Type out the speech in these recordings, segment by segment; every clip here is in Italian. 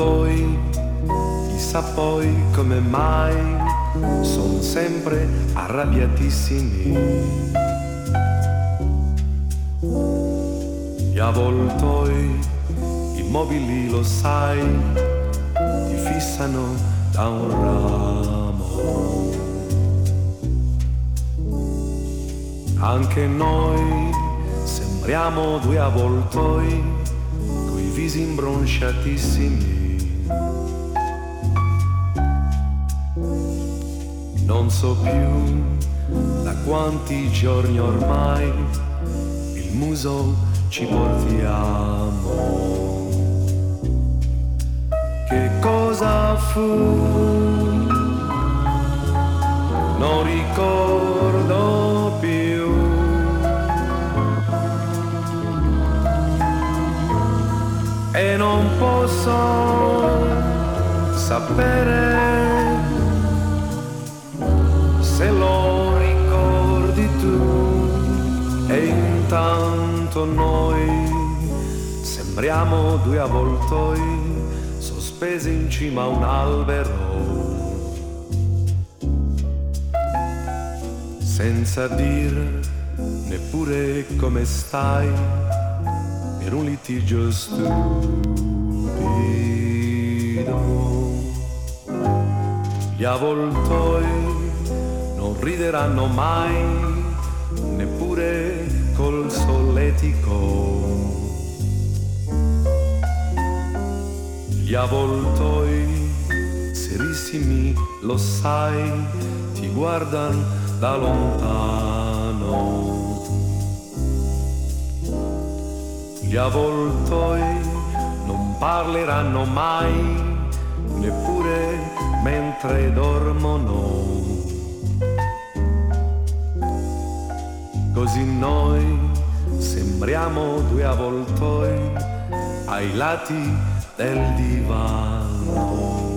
Avvoltoi, chissà poi come mai, sono sempre arrabbiatissimi. Gli avvoltoi, i mobili lo sai, ti fissano da un ramo. Anche noi sembriamo due avvoltoi, coi visi imbronciatissimi. Non so più da quanti giorni ormai il muso ci portiamo. Che cosa fu? Non ricordo più. E non posso sapere intanto noi sembriamo due avvoltoi sospesi in cima a un albero. senza dire neppure come stai per un litigio stupido. Gli avvoltoi non rideranno mai col solletico. Gli avvoltoi serissimi, lo sai, ti guardano da lontano. Gli avvoltoi non parleranno mai, neppure mentre dormono. Così noi sembriamo due avvoltoi ai lati del divano.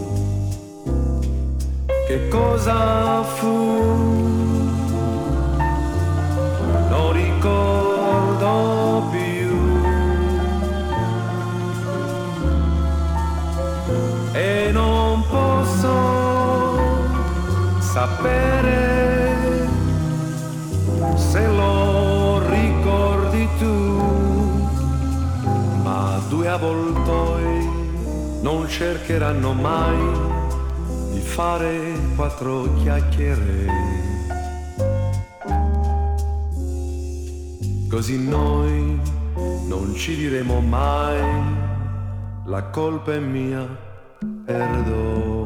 Che cosa fu? non ricordo più. E non posso sapere se lo ricordi tu, ma due avvoltoi non cercheranno mai di fare quattro chiacchiere. Così noi non ci diremo mai, la colpa è mia, perdonami.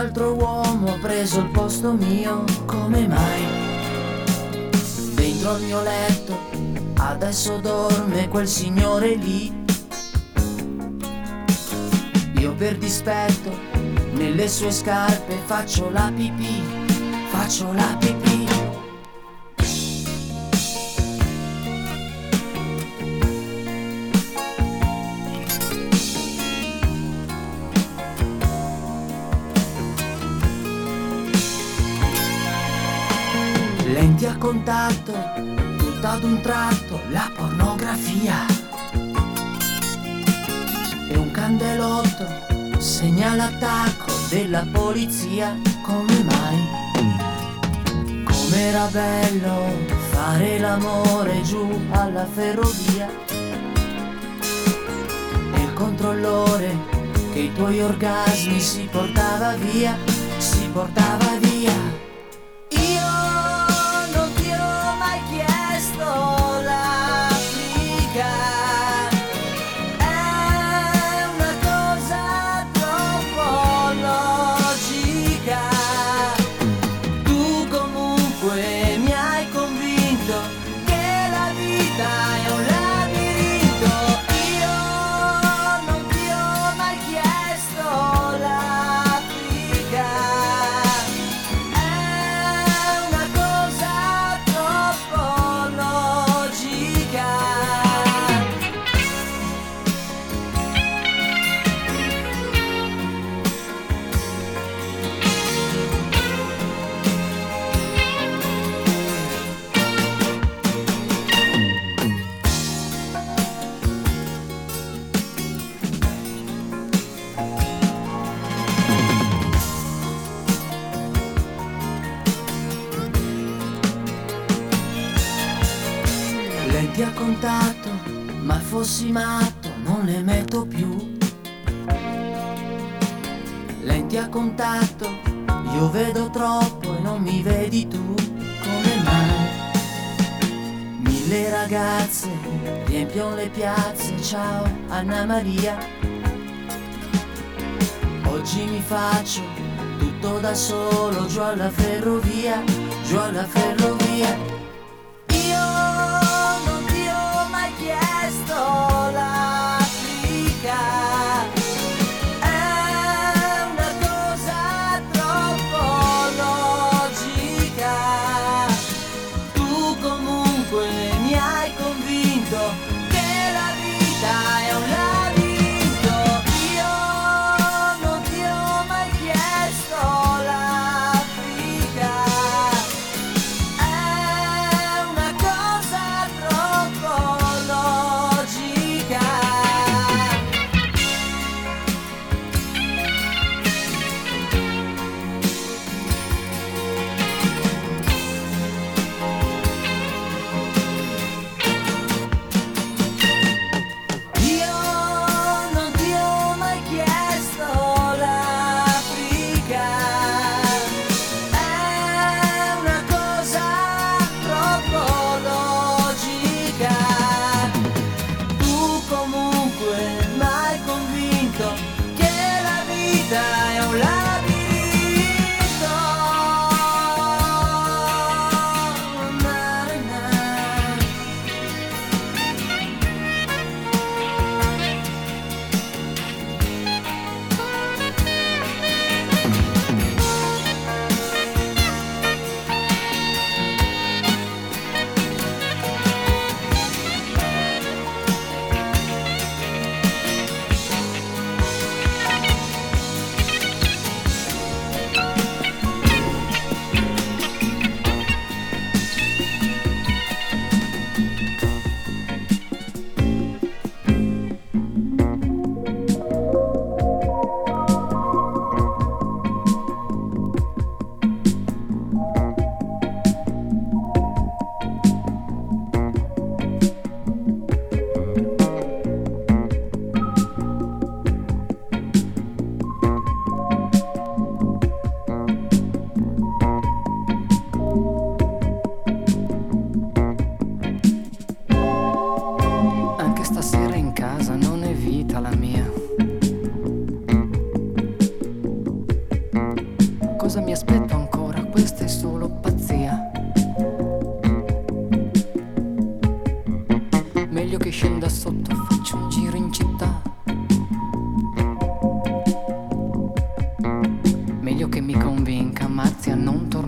altro uomo ha preso il posto mio, come mai? Dentro il mio letto, adesso dorme quel signore lì. Io per dispetto, nelle sue scarpe faccio la pipì, faccio la pipì. contatto, tutto ad un tratto, la pornografia. E un candelotto segna l'attacco della polizia, come mai? Com'era bello fare l'amore giù alla ferrovia. E il controllore che i tuoi orgasmi si portava via, si portava via. Assim, não tô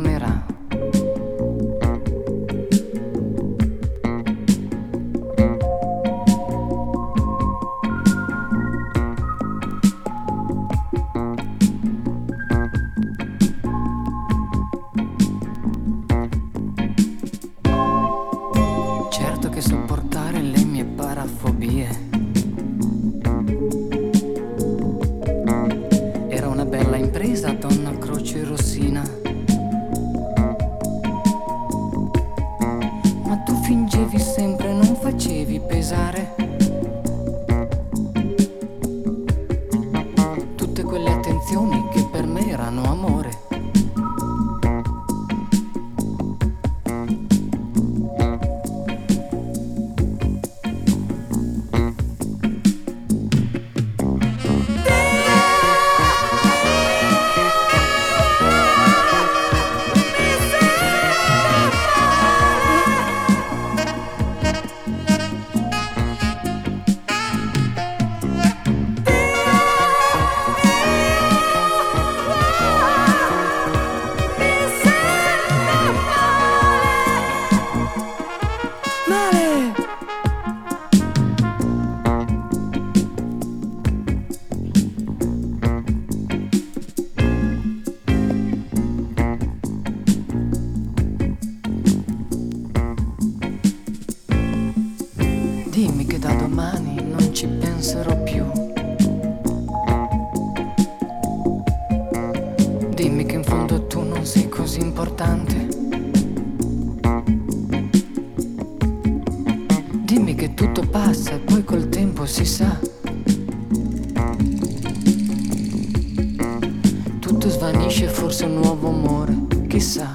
nasce forse un nuovo amore, chissà.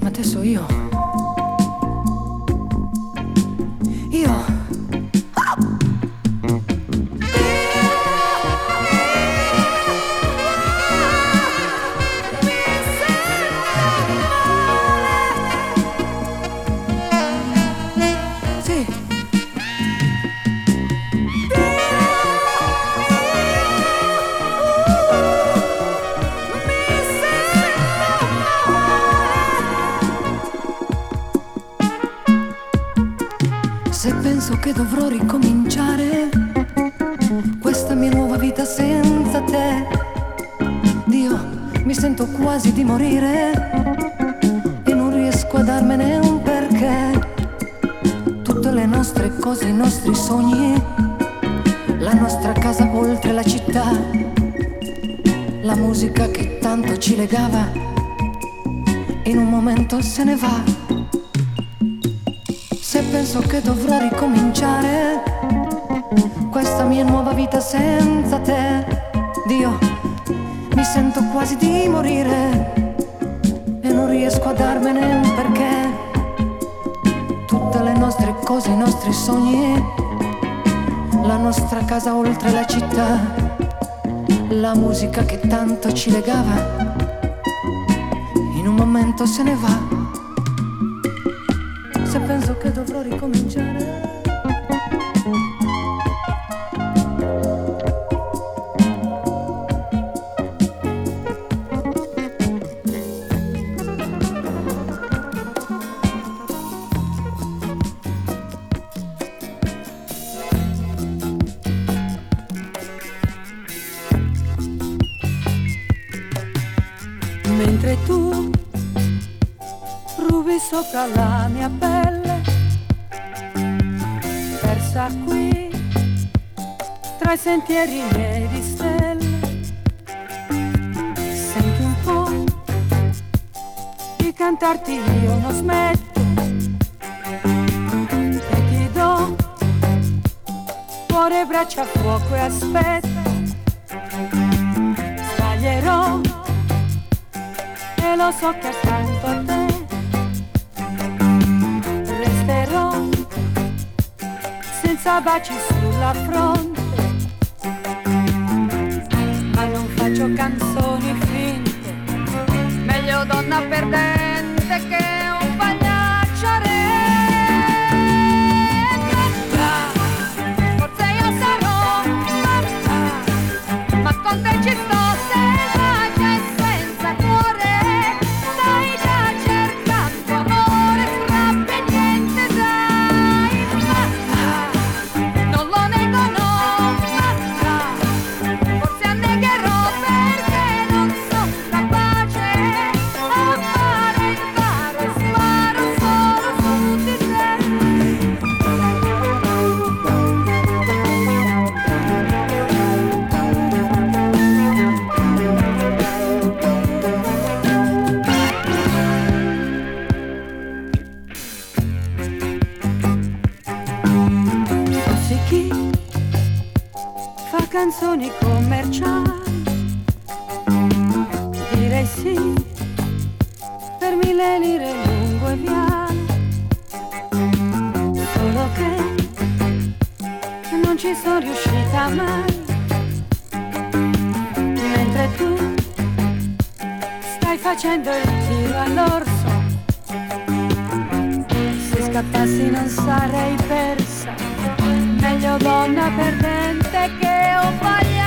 Ma adesso io... mentre tu rubi sopra la mia pelle, persa qui tra i sentieri miei di stelle. Senti un po' di cantarti io non smetto e ti do cuore, braccia, fuoco e aspetto. so che accanto a te resterò senza baci sulla fronte. Ma non faccio canzoni finte meglio donna perdere ci sono riuscita mai. Mentre tu stai facendo il tiro all'orso, se scappassi non sarei persa. Meglio donna perdente che ho sbagliato.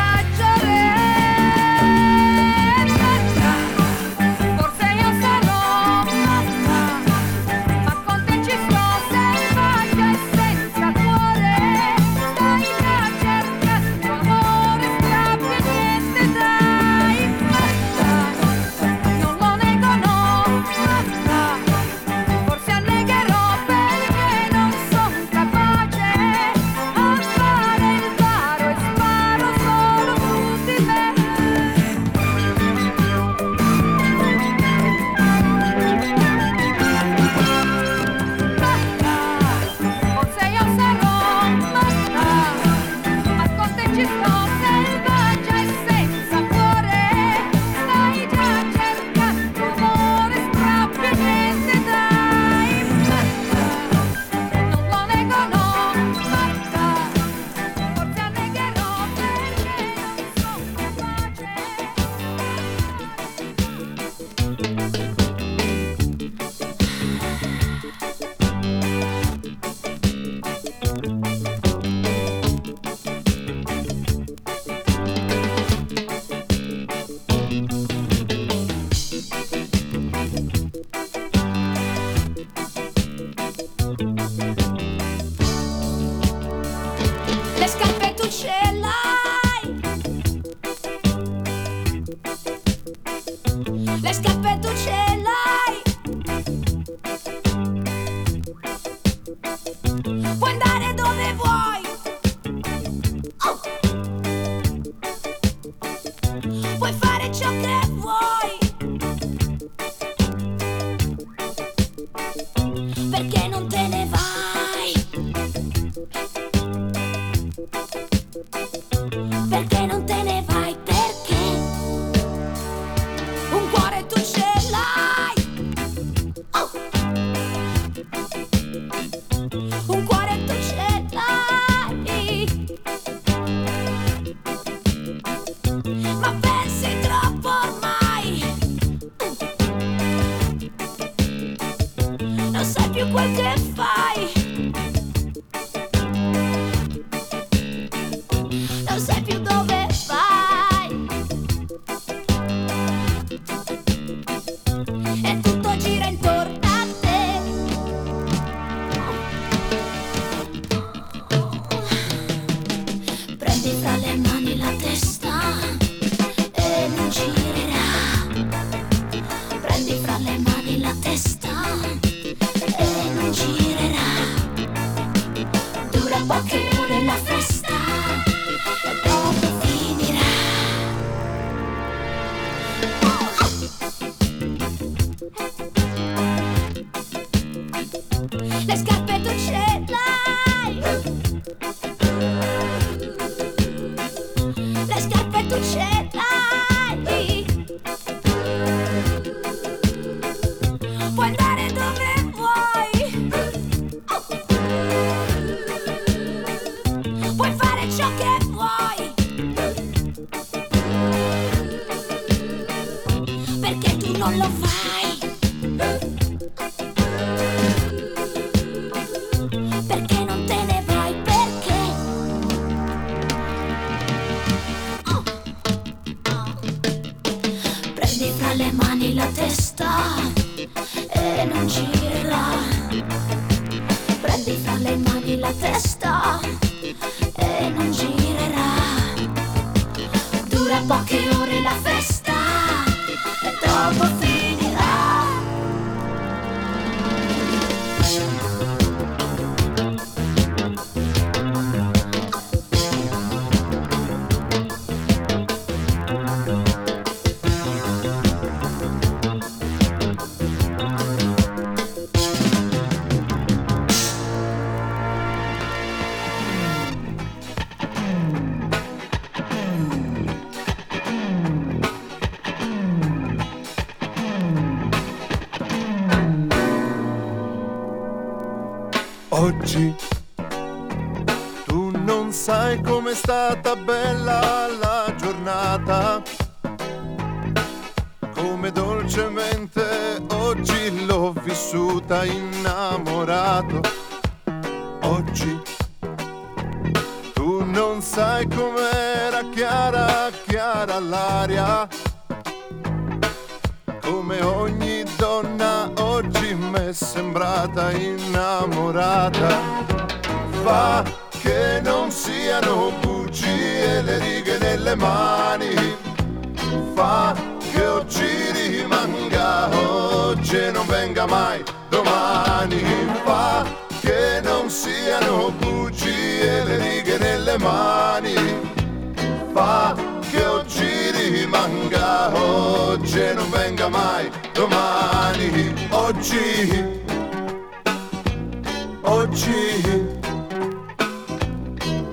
oggi,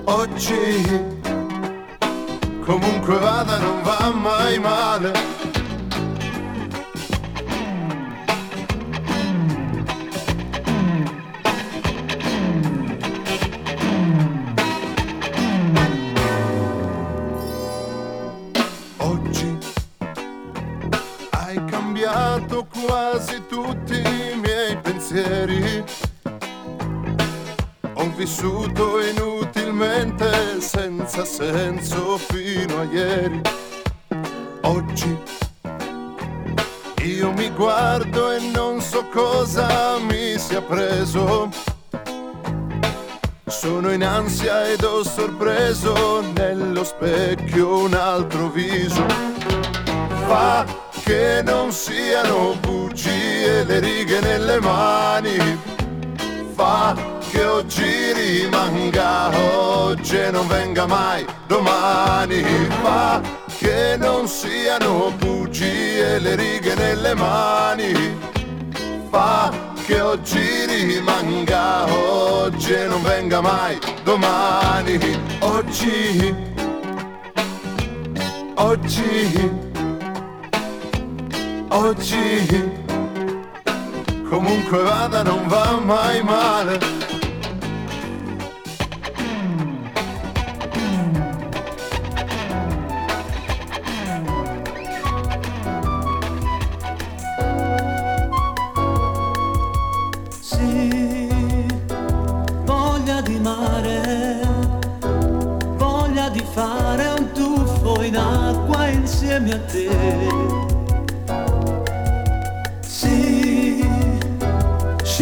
oggi, comunque vada non va mai male. senso fino a ieri. Oggi io mi guardo e non so cosa mi sia preso. Sono in ansia ed ho sorpreso nello specchio un altro viso. Fa che non siano bugie le righe nelle mani. Fa che oggi rimanga, oggi non venga mai domani, fa che non siano bugie le righe nelle mani, fa che oggi rimanga oggi e non venga mai domani, oggi, oggi, oggi, comunque vada non va mai male.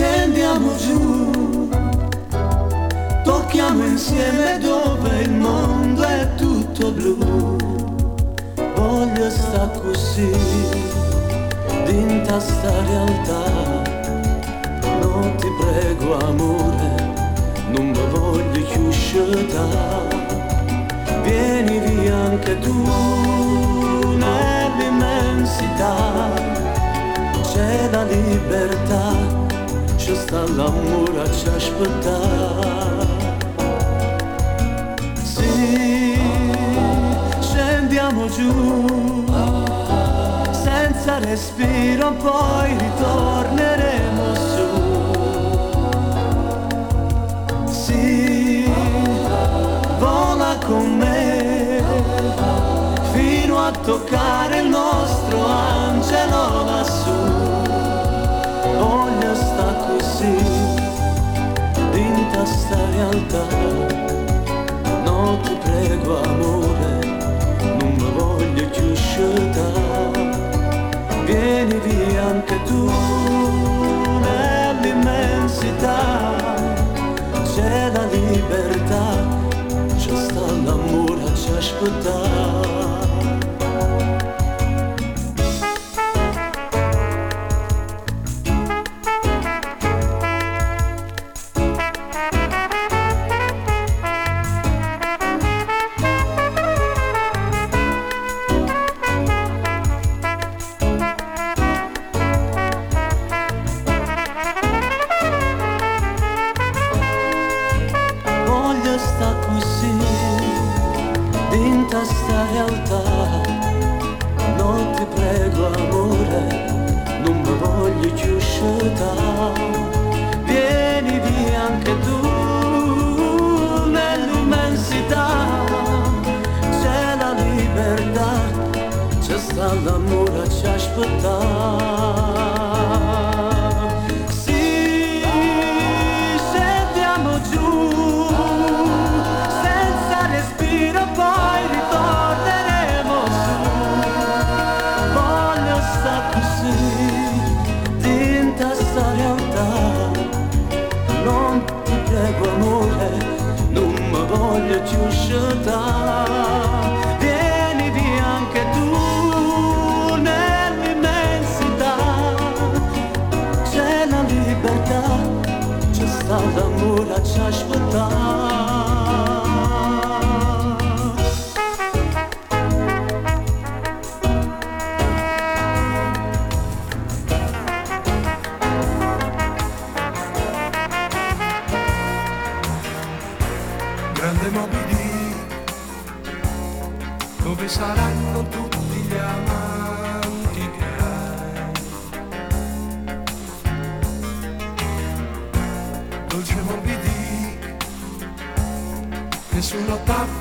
Scendiamo giù, tocchiamo insieme dove il mondo è tutto blu. Voglio sta così, dinta sta realtà. Non ti prego amore, non mi voglio più scelta vieni via anche tu nell'immensità c'è la libertà, c'è sta l'amore a ci aspettare. Sì, scendiamo giù, senza respiro, poi ritorneremo su. Sì, vola con me a toccare il nostro angelo lassù. Voglio sta così, dinta sta realtà. No, ti prego amore, non mi voglio più scelta. Vieni via anche tu nell'immensità. C'è la libertà, c'è sta l'amore caduta vieni via anche tu nell'immensità c'è la libertà c'è sta l'amore a ciascuna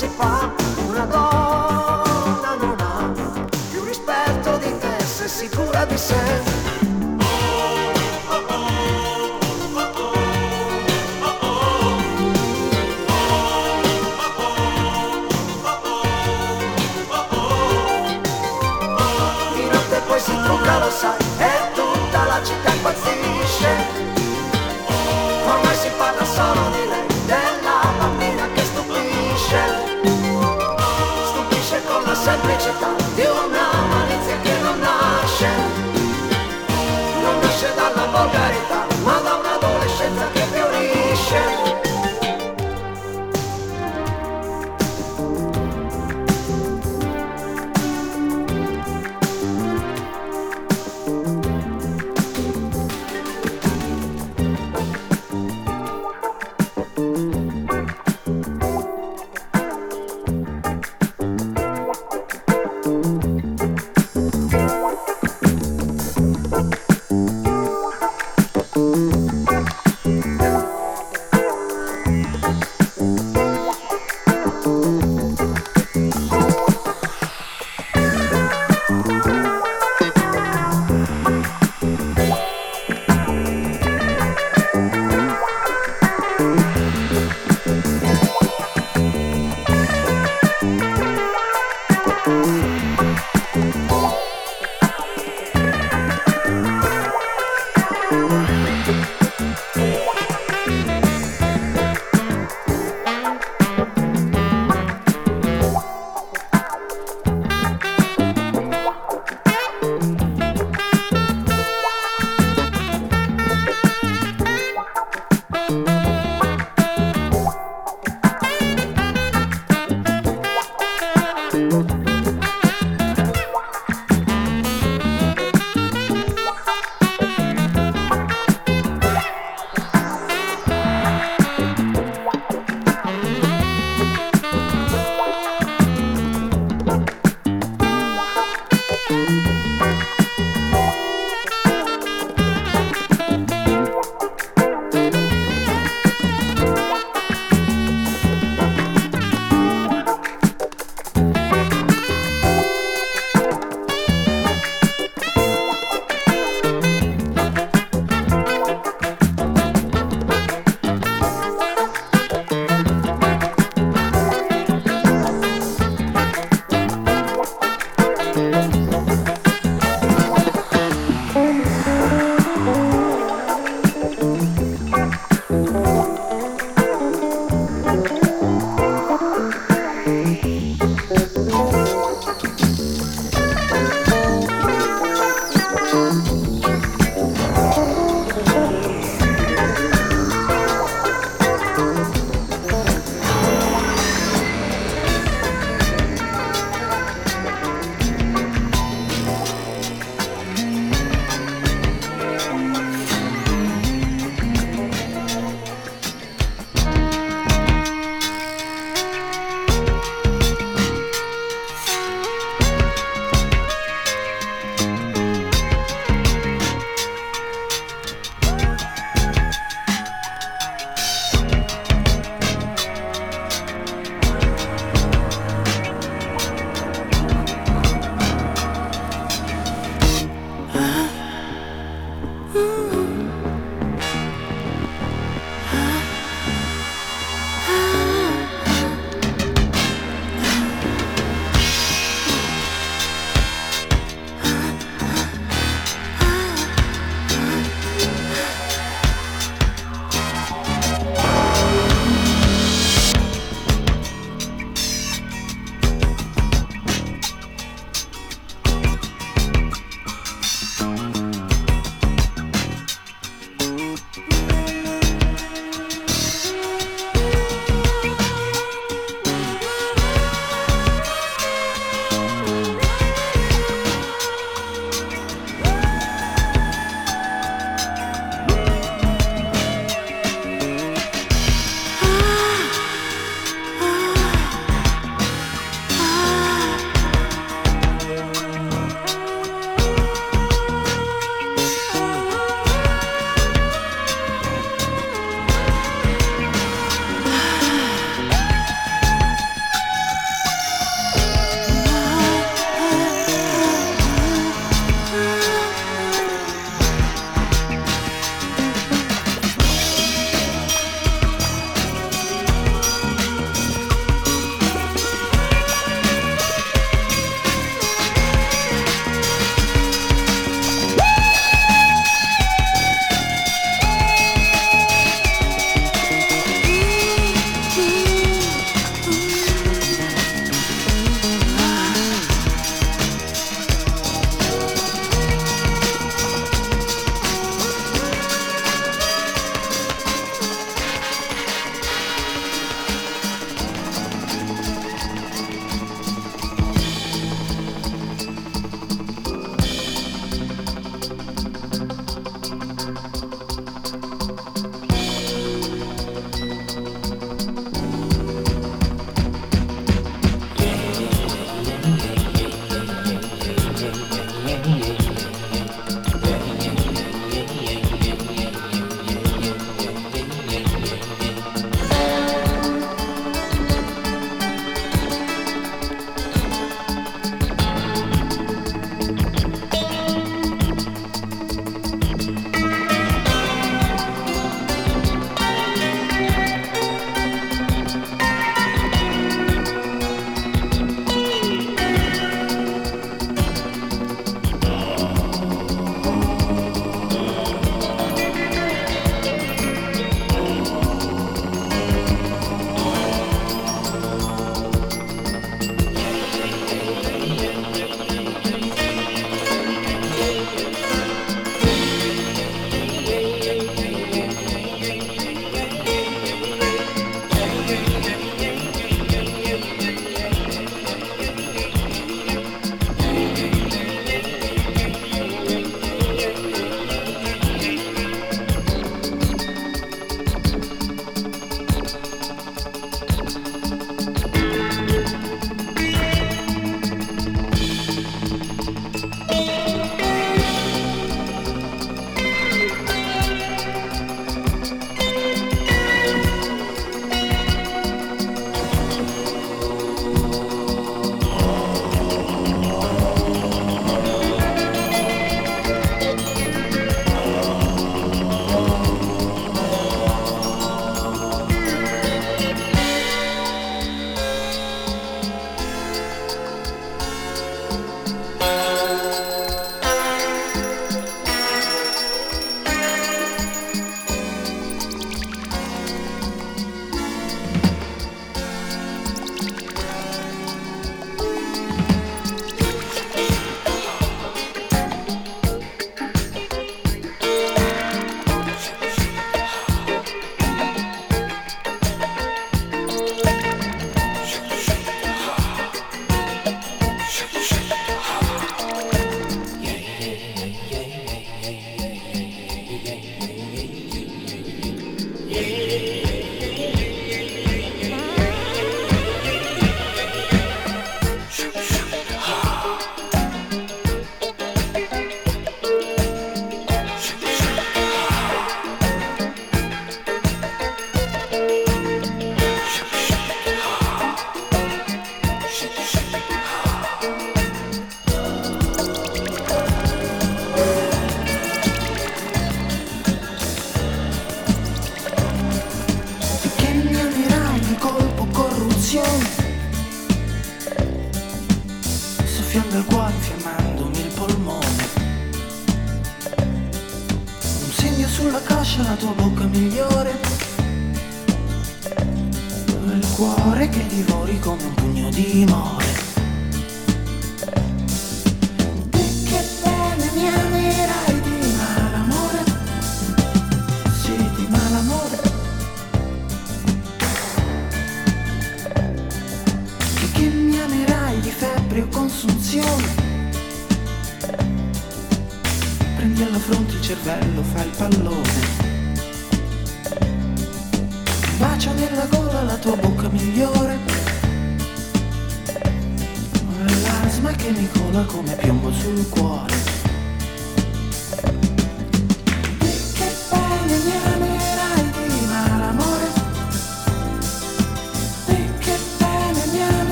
si fa una donna non ha più rispetto di te se sicura di sé.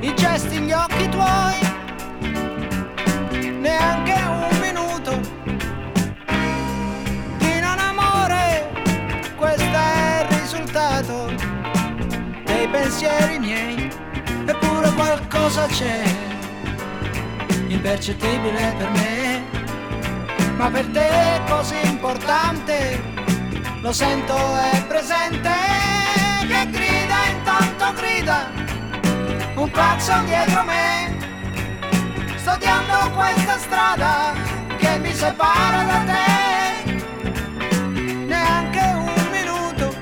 I gesti, gli occhi tuoi. Neanche un minuto di non amore, questo è il risultato dei pensieri miei, eppure qualcosa c'è, impercettibile per me, ma per te è così importante, lo sento è presente, che grida intanto grida, un clacson dietro me sto odiando questa strada che mi separa da te. Neanche un minuto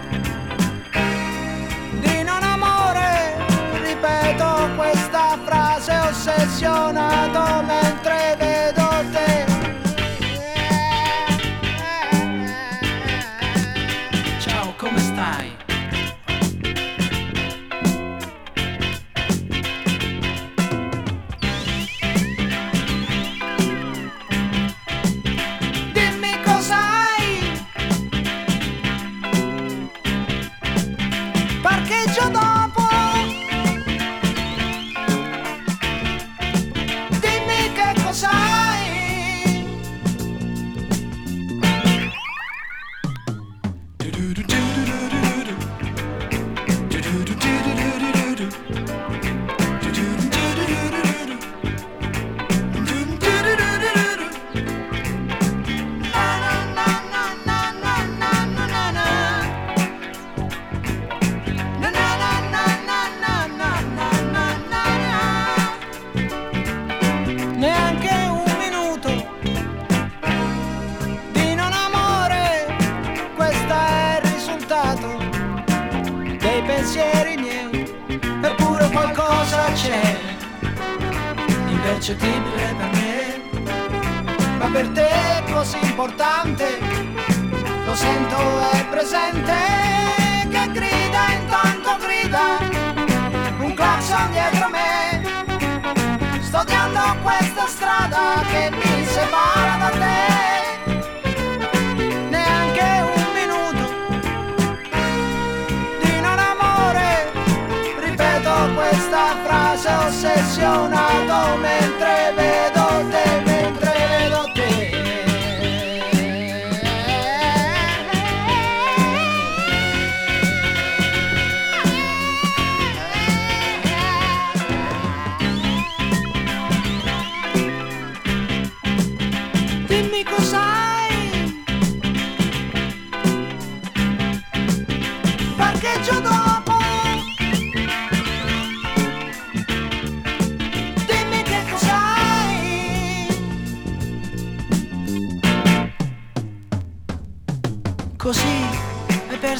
di non amore, ripeto questa frase ossessionato mentre impercettibile per me, ma per te è così importante, lo sento è presente, che grida intanto grida, un clacson dietro me. Sto odiando questa strada che mi separa da te. obsesionado me entrego.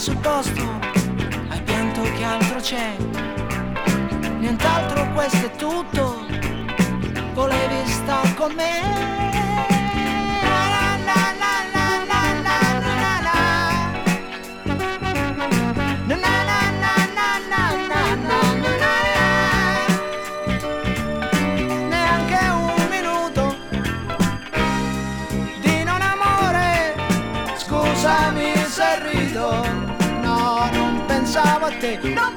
Il posto Hai pianto che altro c'è. Nient'altro questo è tutto. Volevi star con me pensava tem. Não